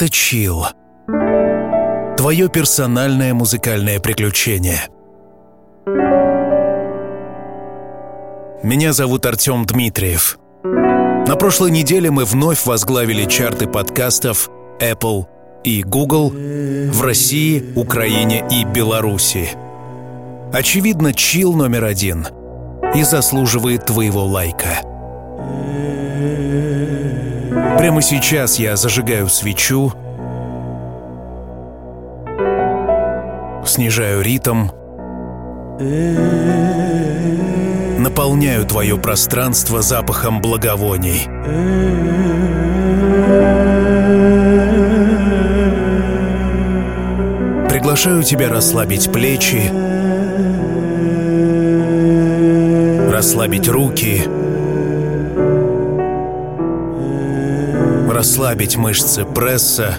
Это Чил. Твое персональное музыкальное приключение. Меня зовут Артем Дмитриев. На прошлой неделе мы вновь возглавили чарты подкастов Apple и Google в России, Украине и Беларуси. Очевидно, чил номер один и заслуживает твоего лайка. Прямо сейчас я зажигаю свечу, снижаю ритм, наполняю твое пространство запахом благовоний. Приглашаю тебя расслабить плечи, расслабить руки, расслабить мышцы пресса,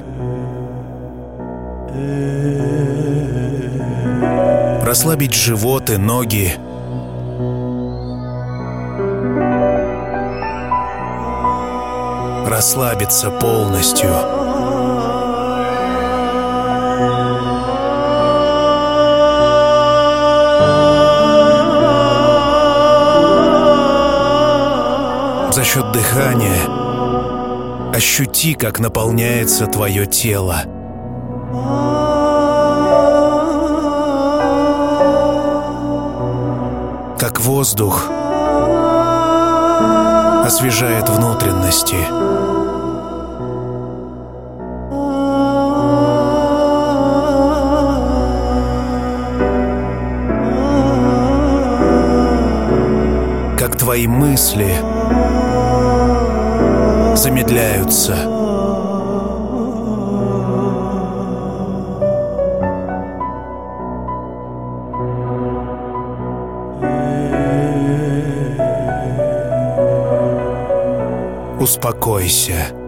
расслабить живот и ноги, расслабиться полностью. За счет дыхания ощути, как наполняется твое тело. Как воздух освежает внутренности. Как твои мысли замедляются. Успокойся.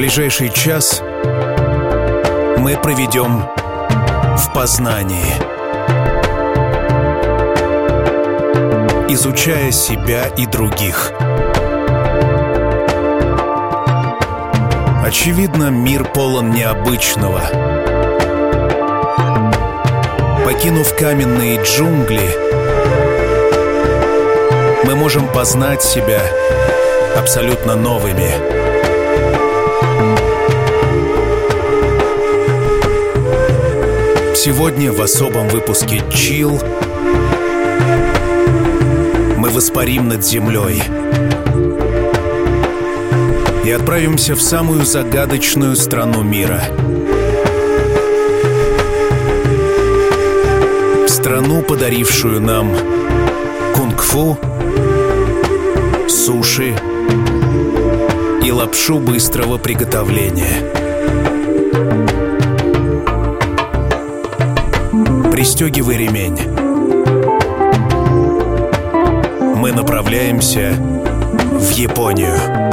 Ближайший час мы проведем в познании, изучая себя и других. Очевидно, мир полон необычного. Покинув каменные джунгли, мы можем познать себя абсолютно новыми. Сегодня в особом выпуске «Чил» мы воспарим над землей и отправимся в самую загадочную страну мира. В страну, подарившую нам кунг-фу, суши и лапшу быстрого приготовления – Пристегивай ремень. Мы направляемся в Японию.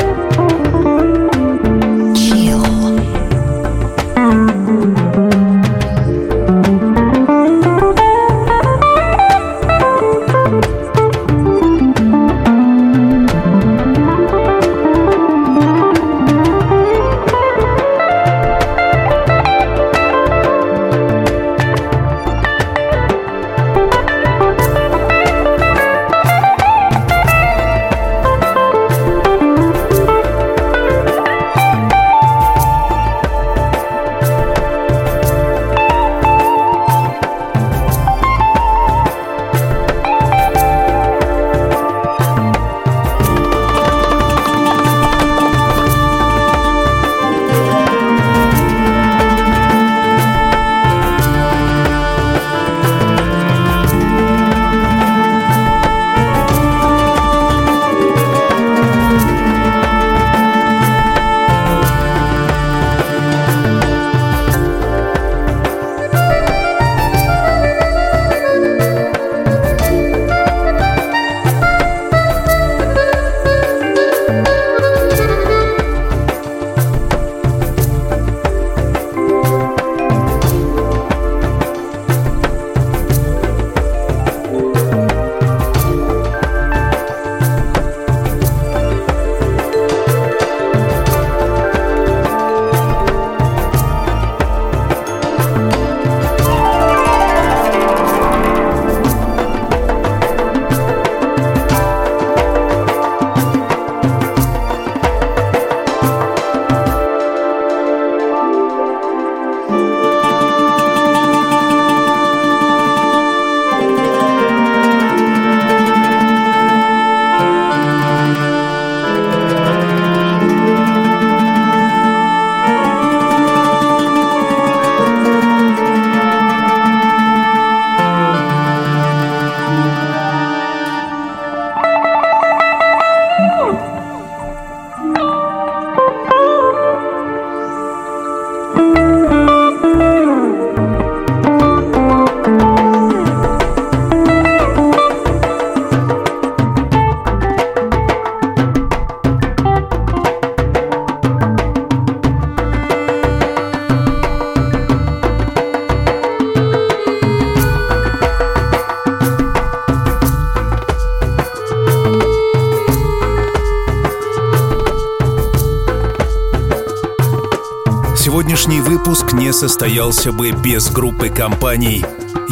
Сегодняшний выпуск не состоялся бы без группы компаний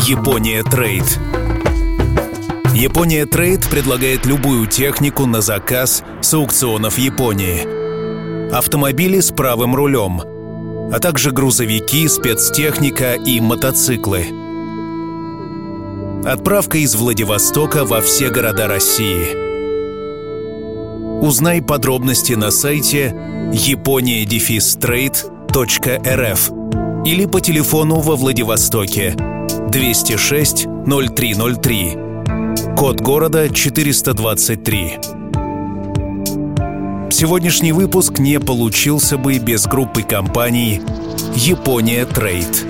«Япония Трейд». «Япония Трейд» предлагает любую технику на заказ с аукционов Японии. Автомобили с правым рулем, а также грузовики, спецтехника и мотоциклы. Отправка из Владивостока во все города России. Узнай подробности на сайте япония-трейд.com рф или по телефону во Владивостоке 206 0303. Код города 423. Сегодняшний выпуск не получился бы без группы компаний «Япония Трейд».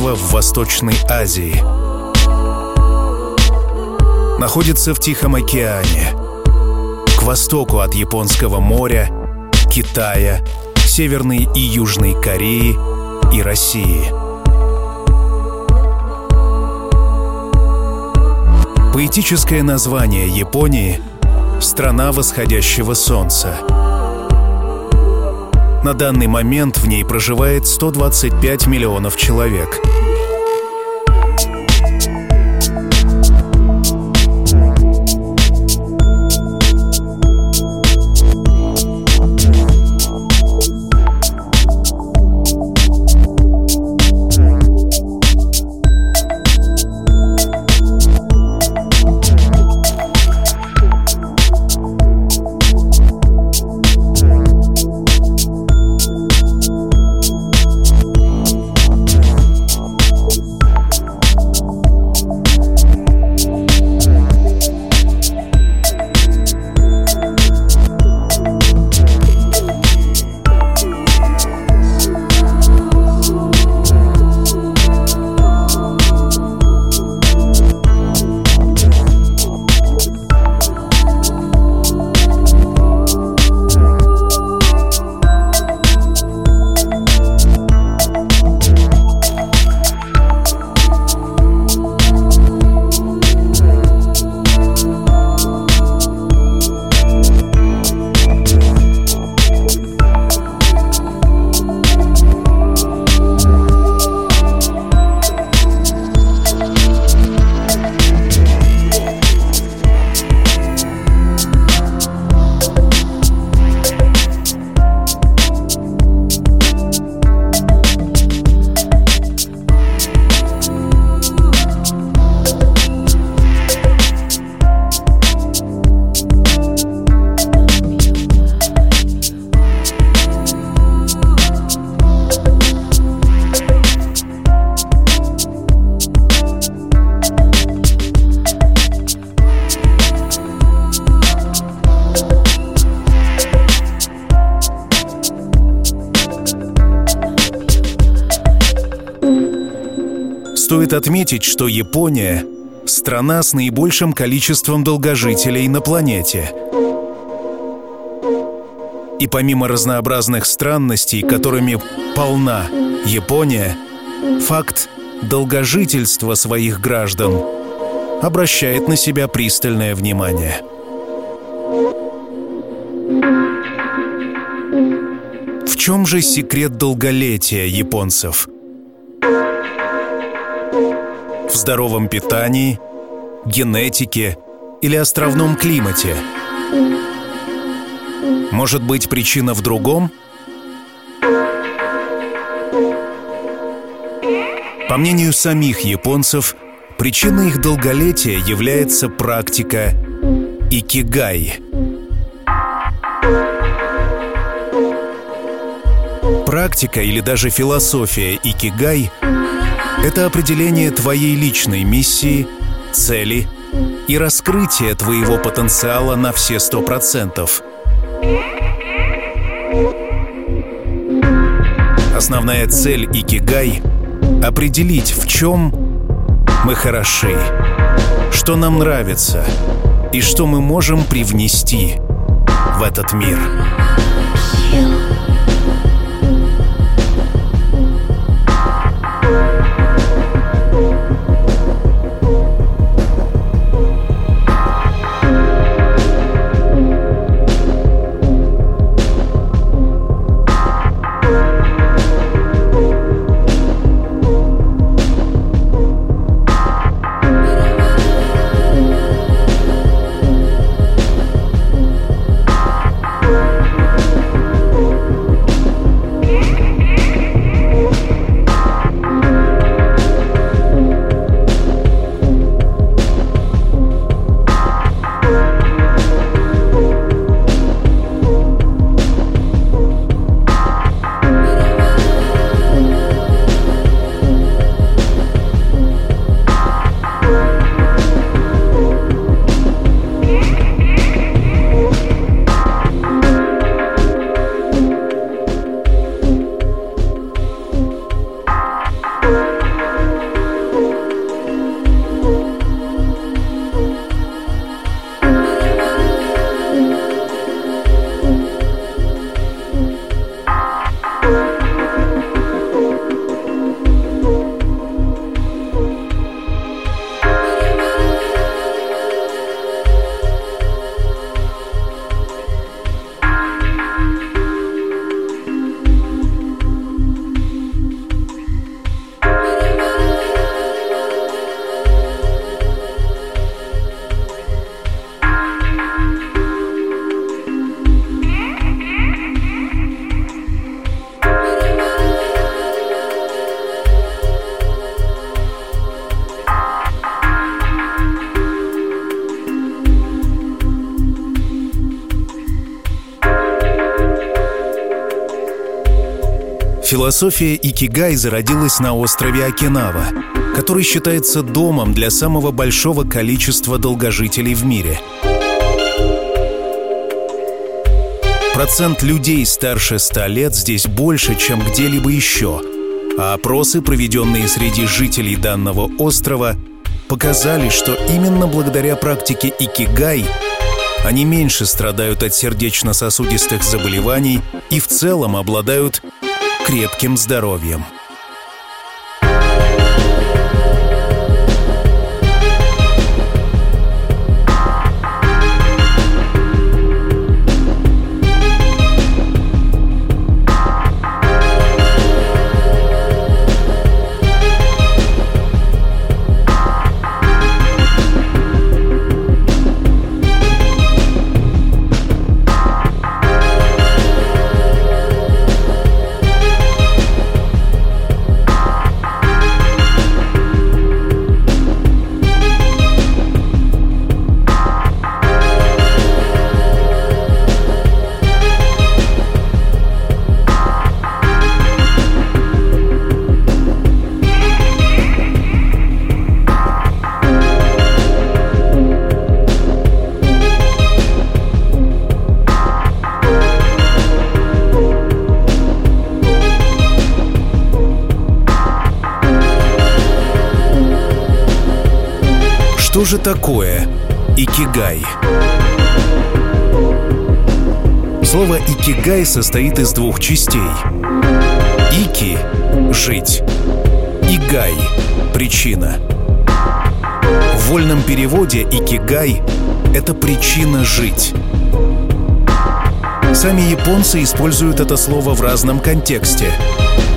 Государство в Восточной Азии. Находится в Тихом океане. К востоку от Японского моря, Китая, Северной и Южной Кореи и России. Поэтическое название Японии — страна восходящего солнца. На данный момент в ней проживает 125 миллионов человек – что Япония — страна с наибольшим количеством долгожителей на планете. И помимо разнообразных странностей, которыми полна Япония, факт долгожительства своих граждан обращает на себя пристальное внимание. В чем же секрет долголетия японцев? В здоровом питании, генетике или островном климате? Может быть, причина в другом? По мнению самих японцев, причиной их долголетия является практика икигай. Практика или даже философия икигай — это определение твоей личной миссии, цели и раскрытие твоего потенциала на все сто процентов. Основная цель икигай — определить, в чем мы хороши, что нам нравится и что мы можем привнести в этот мир. Философия икигай зародилась на острове Окинава, который считается домом для самого большого количества долгожителей в мире. Процент людей старше 100 лет здесь больше, чем где-либо еще, а опросы, проведенные среди жителей данного острова, показали, что именно благодаря практике икигай они меньше страдают от сердечно-сосудистых заболеваний и в целом обладают крепким здоровьем. Же такое икигай? Слово «икигай» состоит из двух частей. «Ики» — «жить», Игай – причина. В вольном переводе икигай – это причина жить. Сами японцы используют это слово в разном контексте,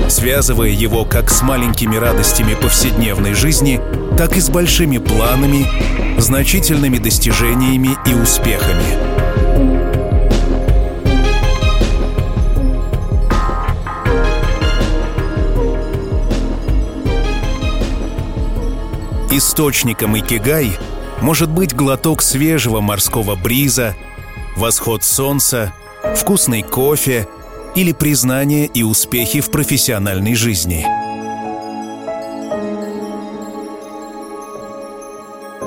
связывая его как с маленькими радостями повседневной жизни, так и с большими планами, значительными достижениями и успехами. Источником икигай может быть глоток свежего морского бриза, восход солнца, вкусный кофе или признание и успехи в профессиональной жизни.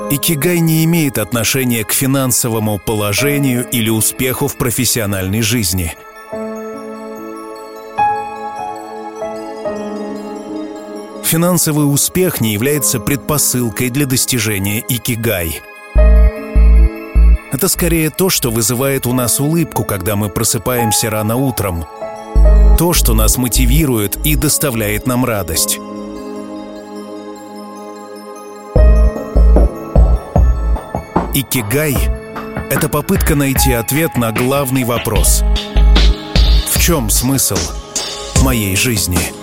Икигай не имеет отношения к финансовому положению или успеху в профессиональной жизни – финансовый успех не является предпосылкой для достижения икигай. Это скорее то, что вызывает у нас улыбку, когда мы просыпаемся рано утром. То, что нас мотивирует и доставляет нам радость. Икигай — это попытка найти ответ на главный вопрос. В чем смысл моей жизни? —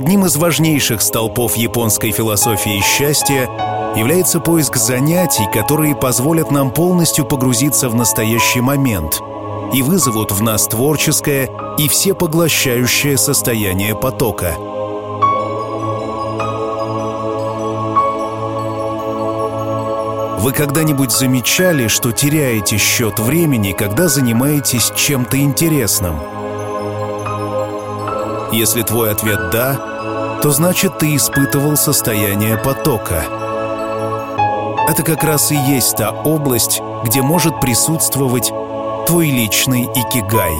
Одним из важнейших столпов японской философии счастья является поиск занятий, которые позволят нам полностью погрузиться в настоящий момент и вызовут в нас творческое и всепоглощающее состояние потока. Вы когда-нибудь замечали, что теряете счет времени, когда занимаетесь чем-то интересным – если твой ответ «да», то значит ты испытывал состояние потока. Это как раз и есть та область, где может присутствовать твой личный икигай.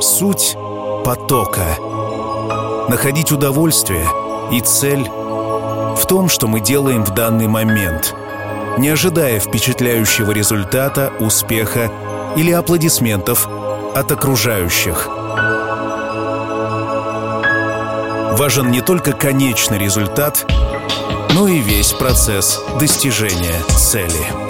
Суть потока. Находить удовольствие и цель в том, что мы делаем в данный момент, не ожидая впечатляющего результата, успеха или аплодисментов от окружающих. Важен не только конечный результат, но и весь процесс достижения цели.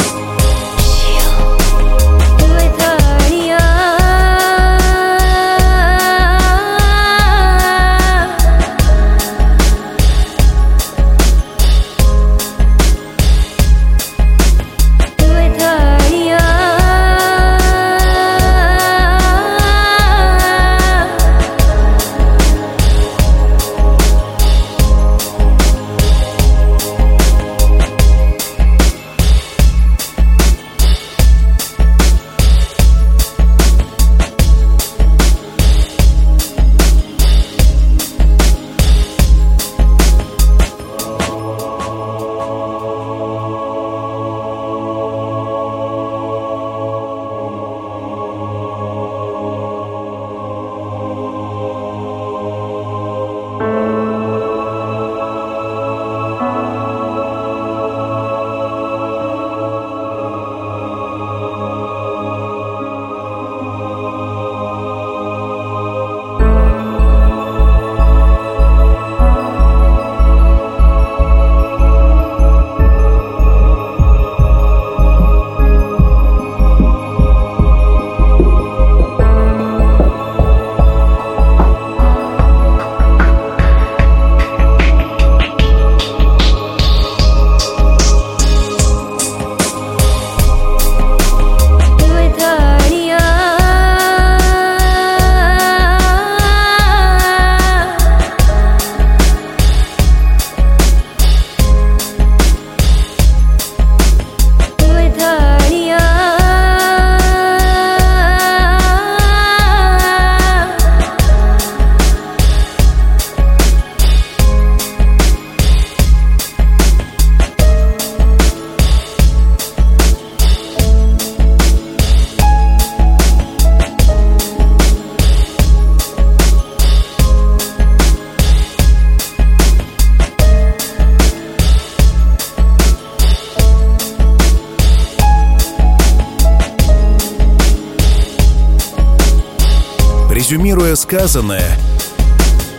Сказанное,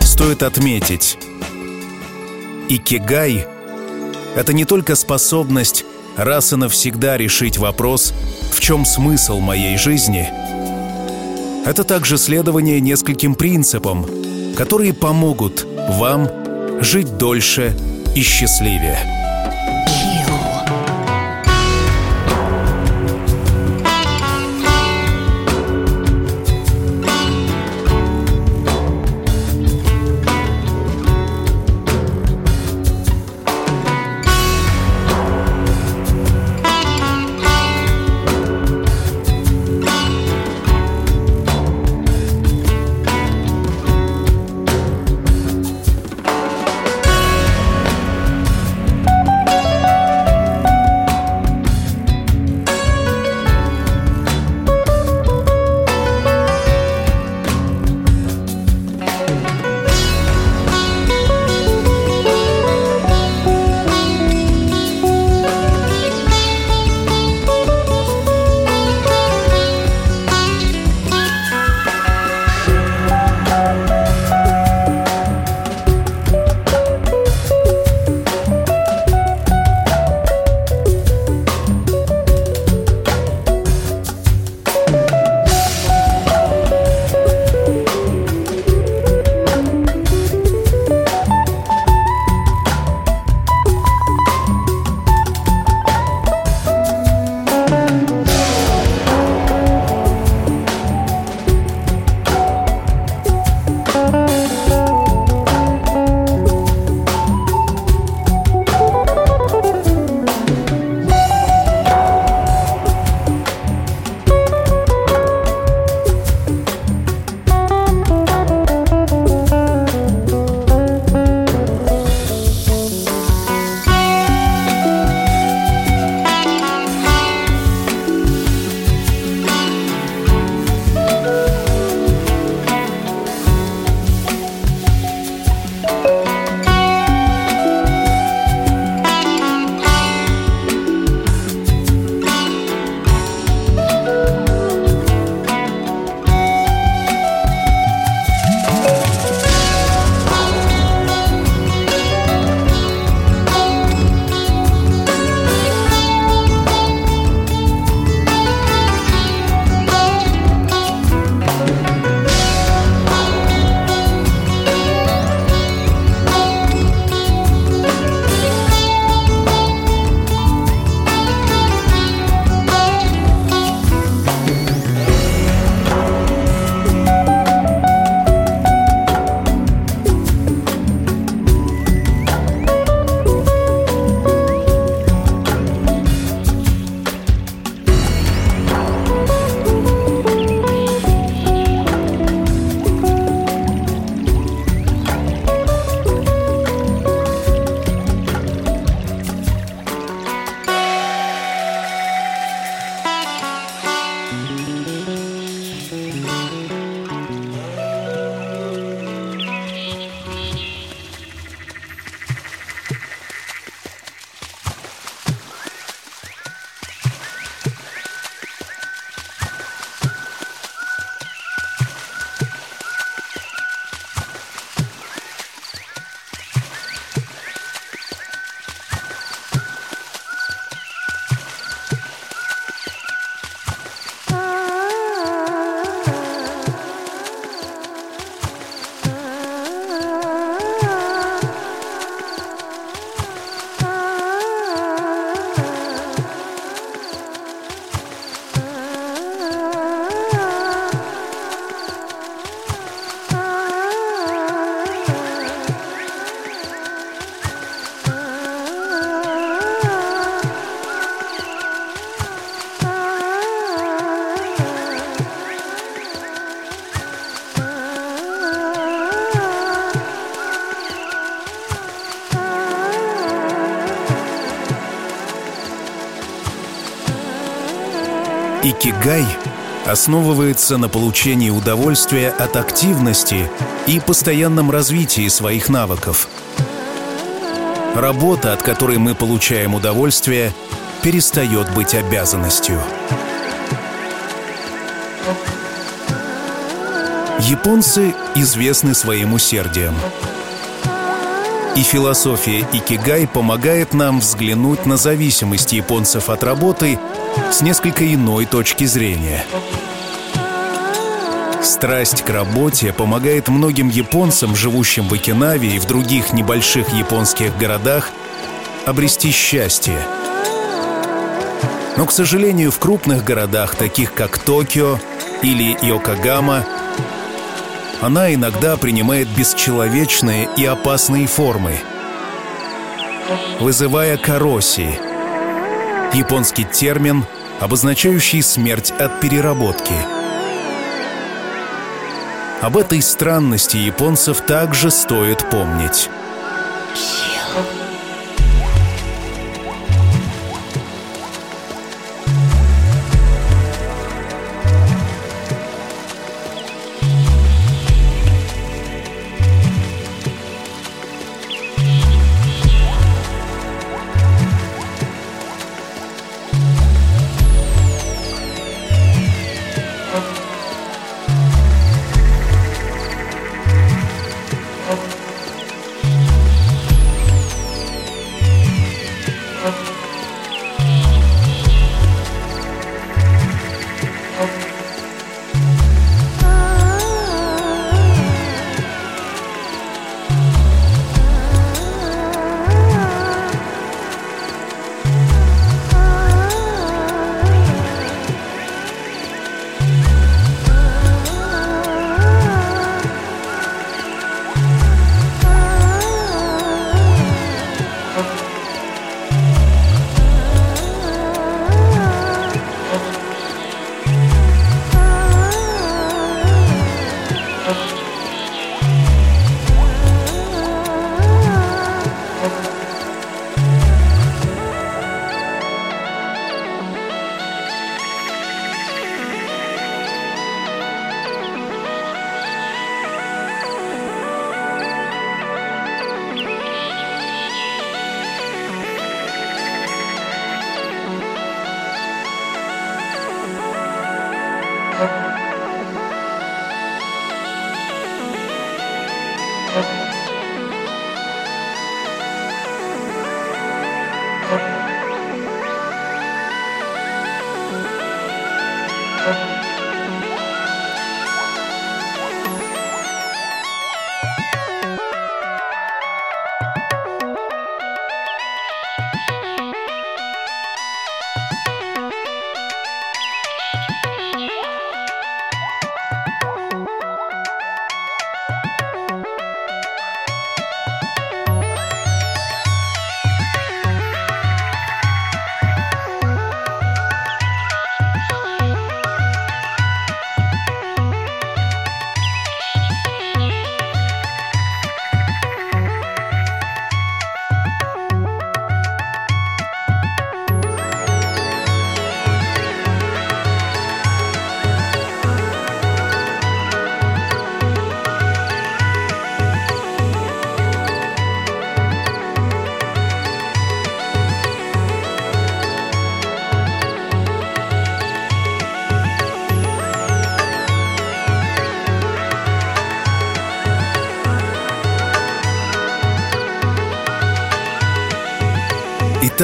стоит отметить, икигай — это не только способность раз и навсегда решить вопрос, в чем смысл моей жизни. Это также следование нескольким принципам, которые помогут вам жить дольше и счастливее. Икигай основывается на получении удовольствия от активности и постоянном развитии своих навыков. Работа, от которой мы получаем удовольствие, перестает быть обязанностью. Японцы известны своим усердием. И философия Икигай помогает нам взглянуть на зависимость японцев от работы с несколько иной точки зрения. Страсть к работе помогает многим японцам, живущим в Окинаве и в других небольших японских городах, обрести счастье. Но, к сожалению, в крупных городах, таких как Токио или Йокогама, она иногда принимает бесчеловечные и опасные формы, вызывая кароси, японский термин, обозначающий смерть от переработки. Об этой странности японцев также стоит помнить.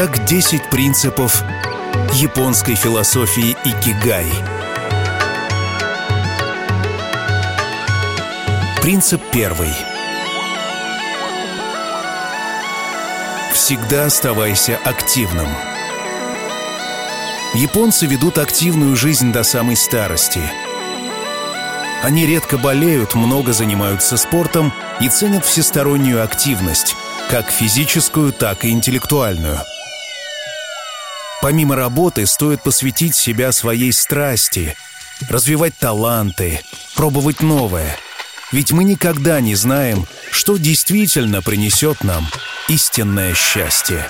Итак, 10 принципов японской философии Икигай. Принцип первый. Всегда оставайся активным. Японцы ведут активную жизнь до самой старости. Они редко болеют, много занимаются спортом и ценят всестороннюю активность, как физическую, так и интеллектуальную – Помимо работы стоит посвятить себя своей страсти, развивать таланты, пробовать новое. Ведь мы никогда не знаем, что действительно принесет нам истинное счастье.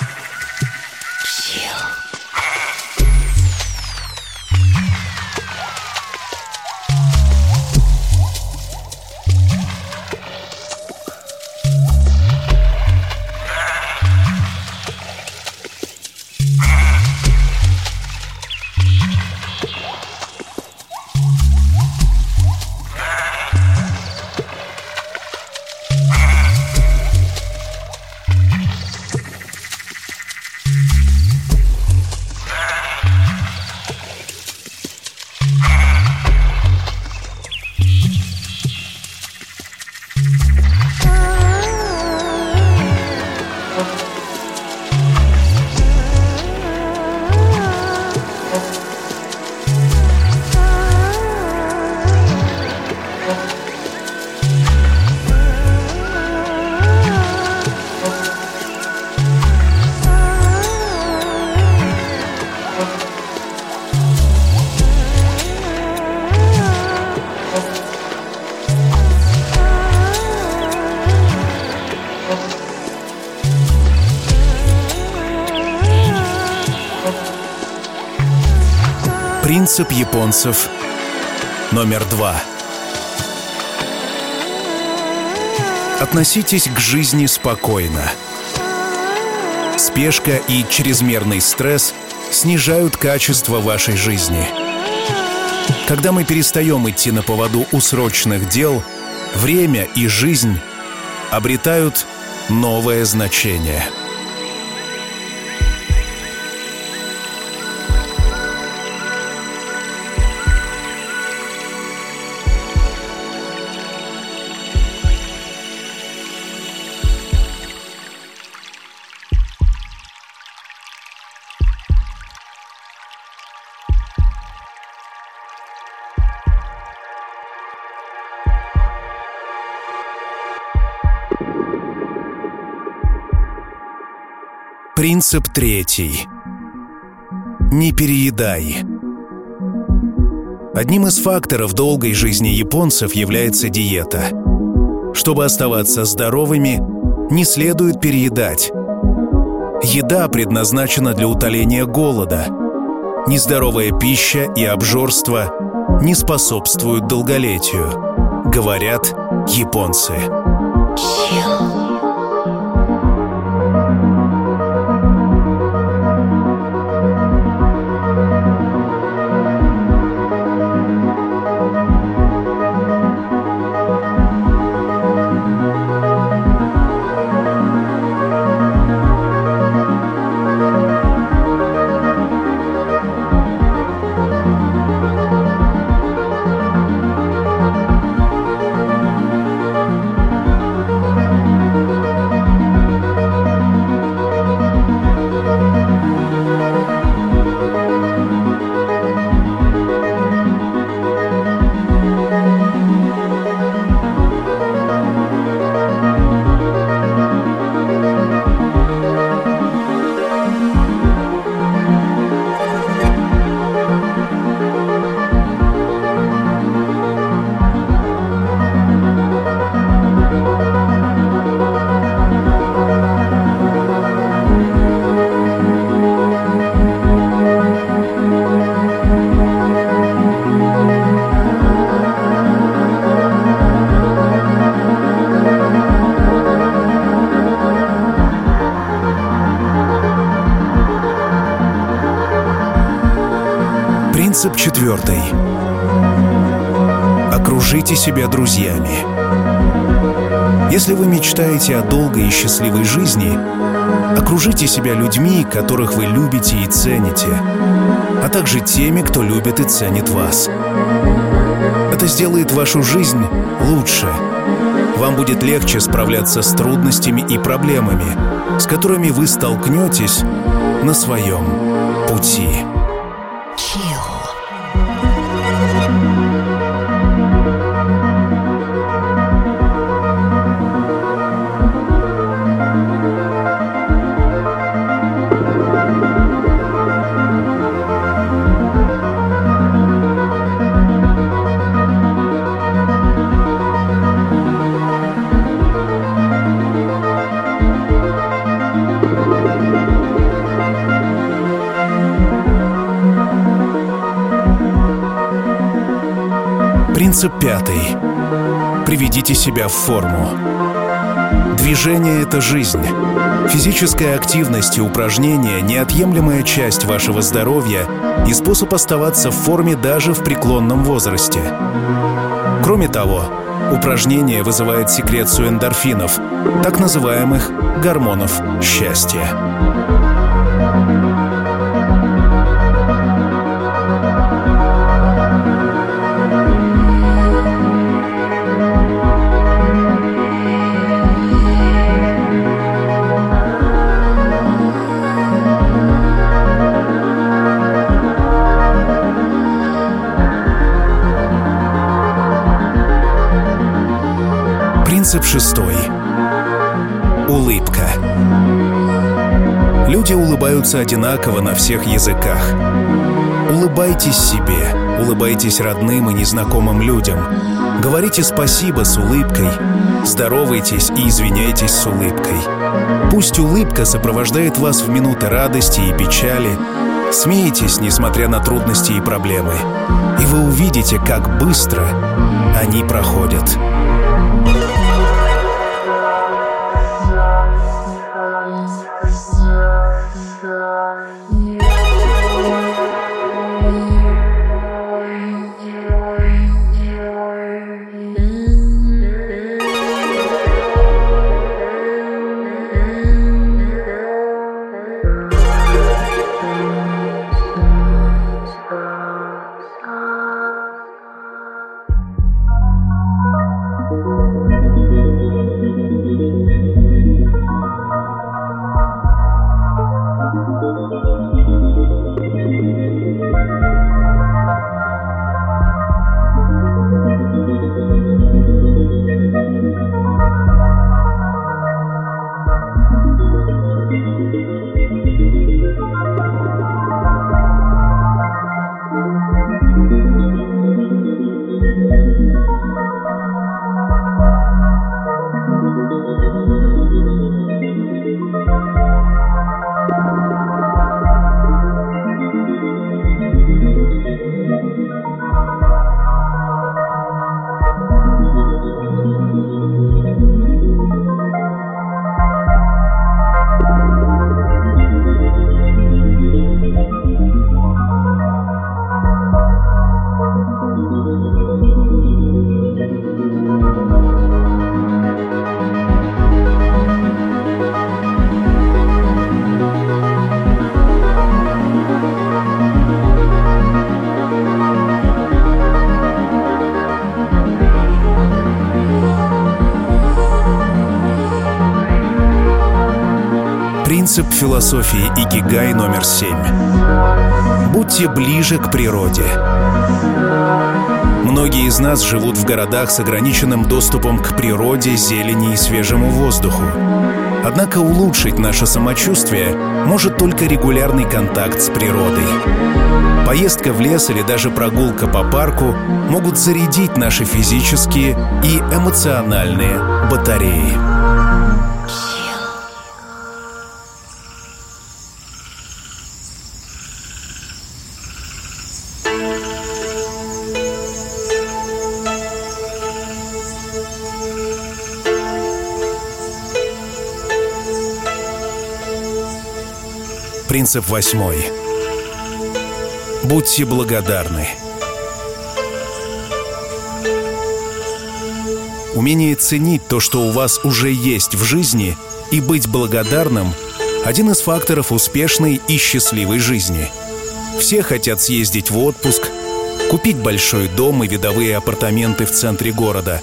Японцев номер два. Относитесь к жизни спокойно. Спешка и чрезмерный стресс снижают качество вашей жизни. Когда мы перестаем идти на поводу у срочных дел, время и жизнь обретают новое значение – Принцип третий. Не переедай. Одним из факторов долгой жизни японцев является диета. Чтобы оставаться здоровыми, не следует переедать. Еда предназначена для утоления голода. Нездоровая пища и обжорство не способствуют долголетию, говорят японцы. Chill. Четвертый. Окружите себя друзьями. Если вы мечтаете о долгой и счастливой жизни, окружите себя людьми, которых вы любите и цените, а также теми, кто любит и ценит вас. Это сделает вашу жизнь лучше. Вам будет легче справляться с трудностями и проблемами, с которыми вы столкнетесь на своем пути. Принцип пятый. Приведите себя в форму. Движение — это жизнь. Физическая активность и упражнения — неотъемлемая часть вашего здоровья и способ оставаться в форме даже в преклонном возрасте. Кроме того, упражнение вызывает секрецию эндорфинов, так называемых гормонов счастья. Принцип шестой. Улыбка. Люди улыбаются одинаково на всех языках. Улыбайтесь себе, улыбайтесь родным и незнакомым людям. Говорите спасибо с улыбкой, здоровайтесь и извиняйтесь с улыбкой. Пусть улыбка сопровождает вас в минуты радости и печали, Смейтесь, несмотря на трудности и проблемы. И вы увидите, как быстро они проходят. Философии Икигай номер семь. Будьте ближе к природе. Многие из нас живут в городах с ограниченным доступом к природе, зелени и свежему воздуху. Однако улучшить наше самочувствие может только регулярный контакт с природой. Поездка в лес или даже прогулка по парку могут зарядить наши физические и эмоциональные батареи. Принцип восьмой. Будьте благодарны. Умение ценить то, что у вас уже есть в жизни, и быть благодарным – один из факторов успешной и счастливой жизни. Все хотят съездить в отпуск, купить большой дом и видовые апартаменты в центре города.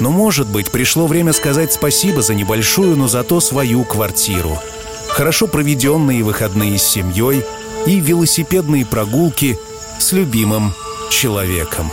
Но, может быть, пришло время сказать спасибо за небольшую, но зато свою квартиру – хорошо проведенные выходные с семьей и велосипедные прогулки с любимым человеком.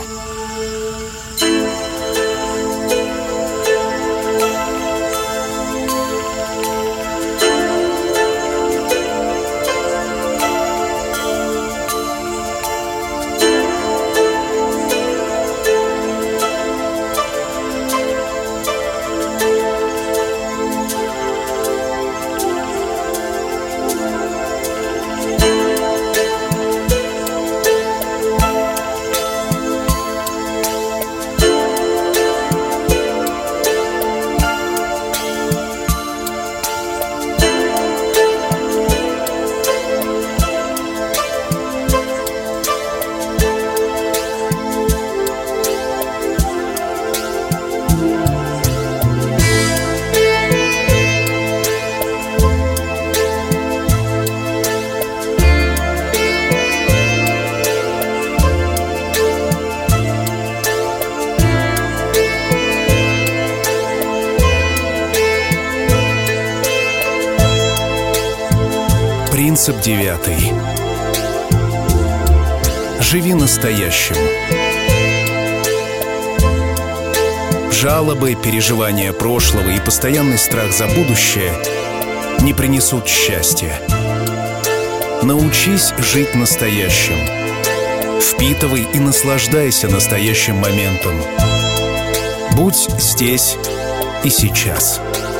Живи настоящим. Жалобы, переживания прошлого и постоянный страх за будущее не принесут счастья. Научись жить настоящим. Впитывай и наслаждайся настоящим моментом. Будь здесь и сейчас. наконец,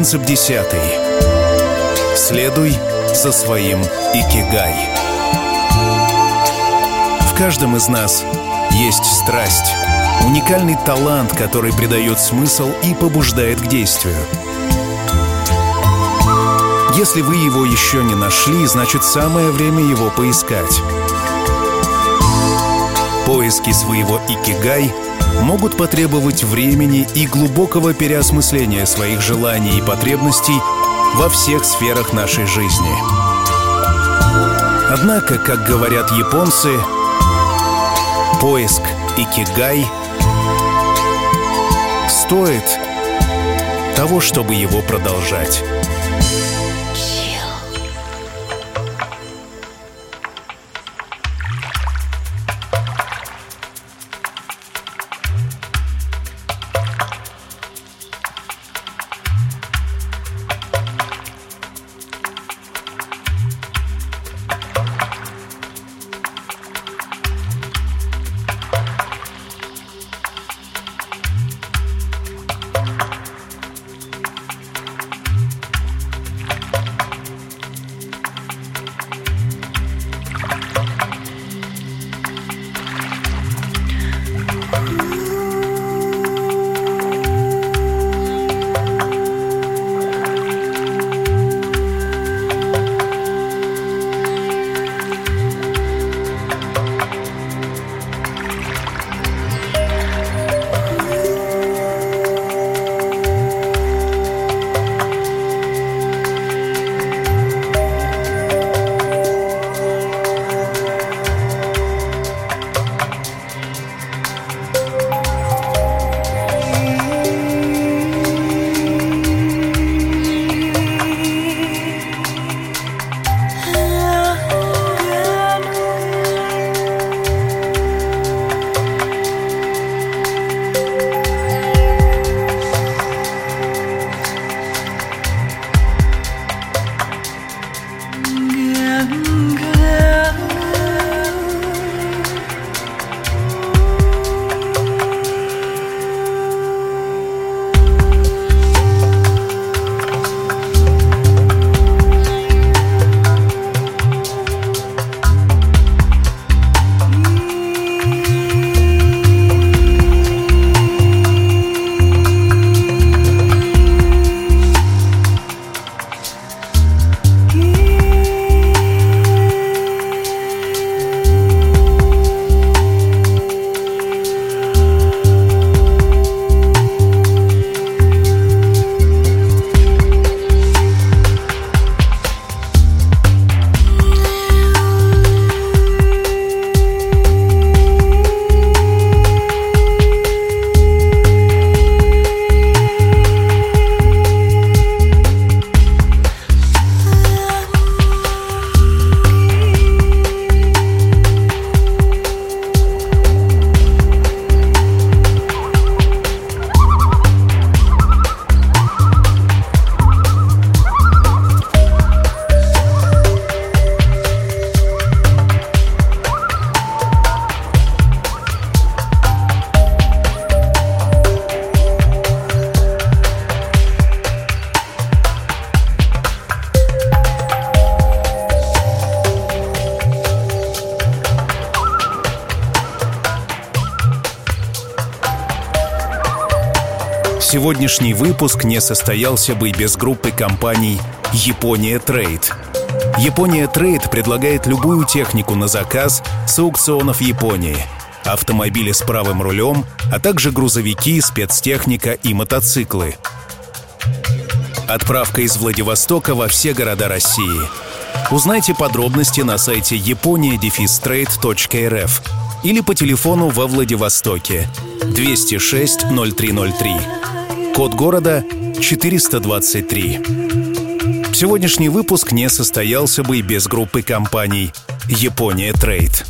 принцип десятый. Следуй за своим икигай. В каждом из нас есть страсть, уникальный талант, который придает смысл и побуждает к действию. Если вы его еще не нашли, значит самое время его поискать. Поиски своего икигай могут потребовать времени и глубокого переосмысления своих желаний и потребностей во всех сферах нашей жизни. Однако, как говорят японцы, поиск икигай стоит того, чтобы его продолжать. Сегодняшний выпуск не состоялся бы без группы компаний «Япония Трейд». «Япония Трейд» предлагает любую технику на заказ с аукционов Японии, автомобили с правым рулем, а также грузовики, спецтехника и мотоциклы. Отправка из Владивостока во все города России. Узнайте подробности на сайте япония-трейд.рф или по телефону во Владивостоке 206 0303. Код города 423. Сегодняшний выпуск не состоялся бы и без группы компаний «Япония Трейд».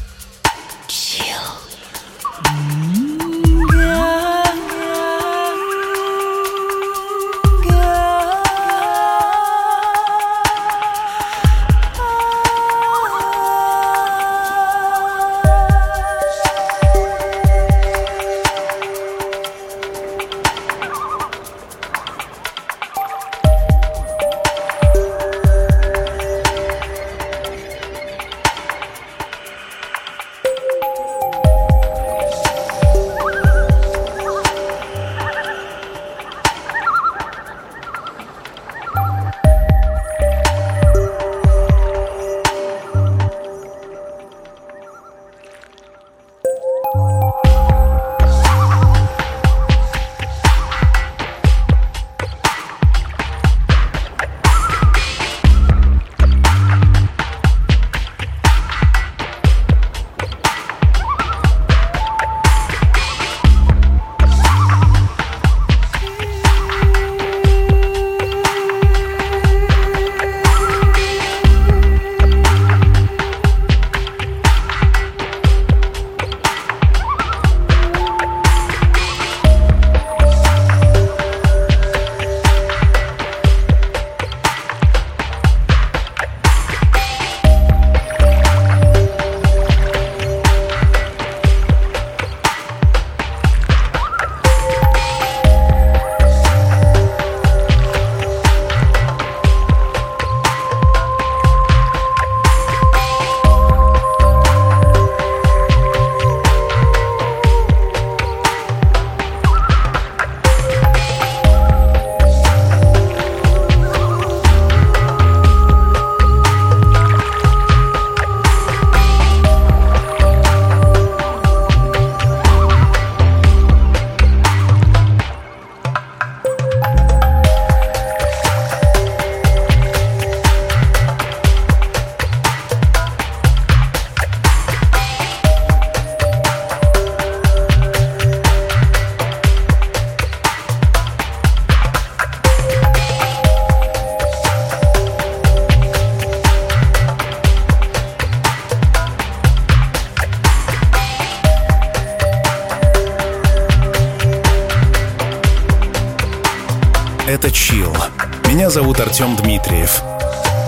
Зовут Артем Дмитриев.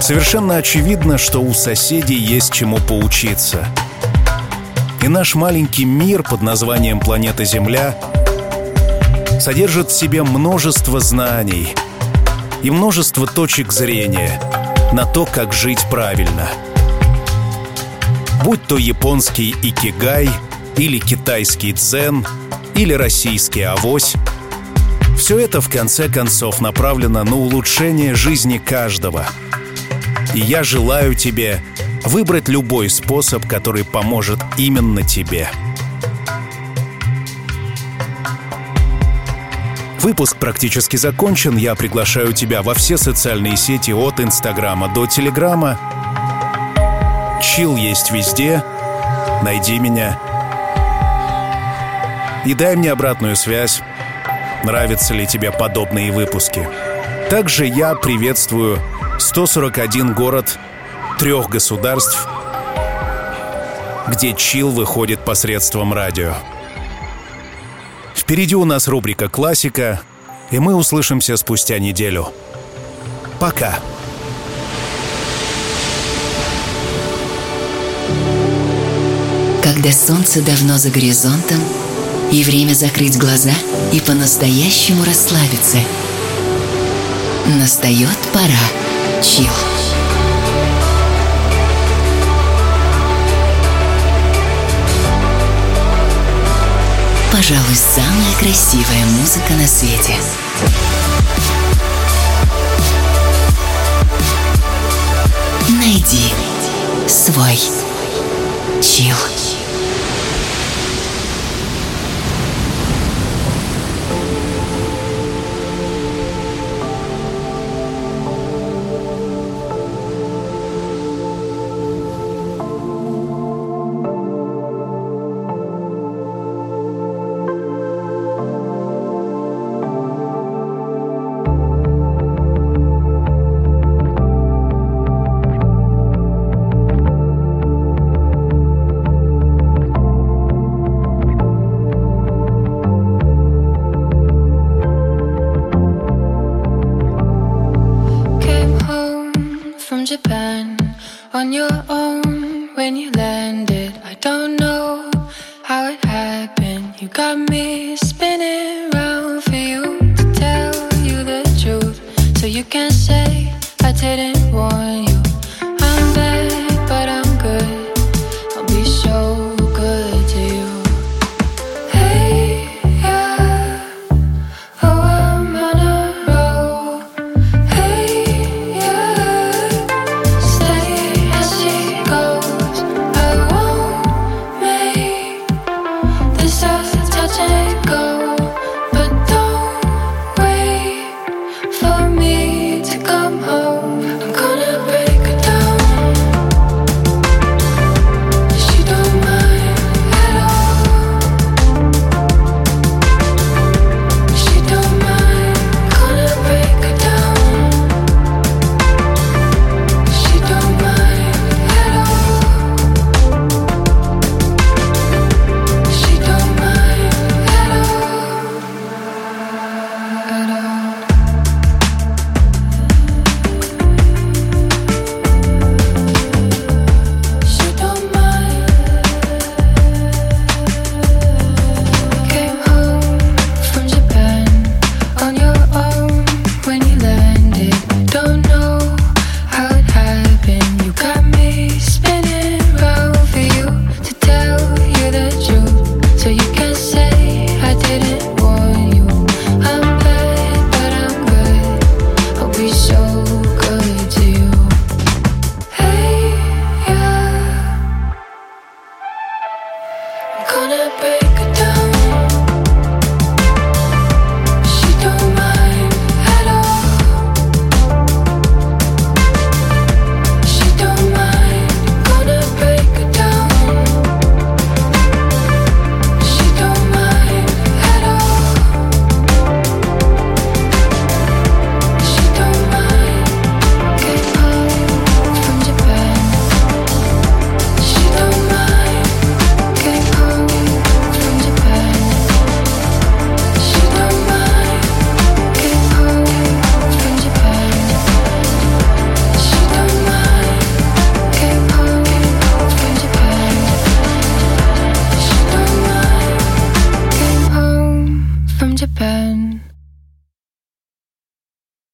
Совершенно очевидно, что у соседей есть чему поучиться. И наш маленький мир под названием планета Земля содержит в себе множество знаний и множество точек зрения на то, как жить правильно. Будь то японский икигай, или китайский дзен, или российский авось, все это в конце концов направлено на улучшение жизни каждого. И я желаю тебе выбрать любой способ, который поможет именно тебе. Выпуск практически закончен. Я приглашаю тебя во все социальные сети от Инстаграма до Телеграма. Чил есть везде. Найди меня. И дай мне обратную связь. Нравятся ли тебе подобные выпуски? Также я приветствую 141 город трех государств, где чил выходит посредством радио. Впереди у нас рубрика «Классика», и мы услышимся спустя неделю. Пока. Когда солнце давно за горизонтом, и время закрыть глаза и по-настоящему расслабиться. Настает пора. Чил. пожалуй, самая красивая музыка на свете. Найди свой чил.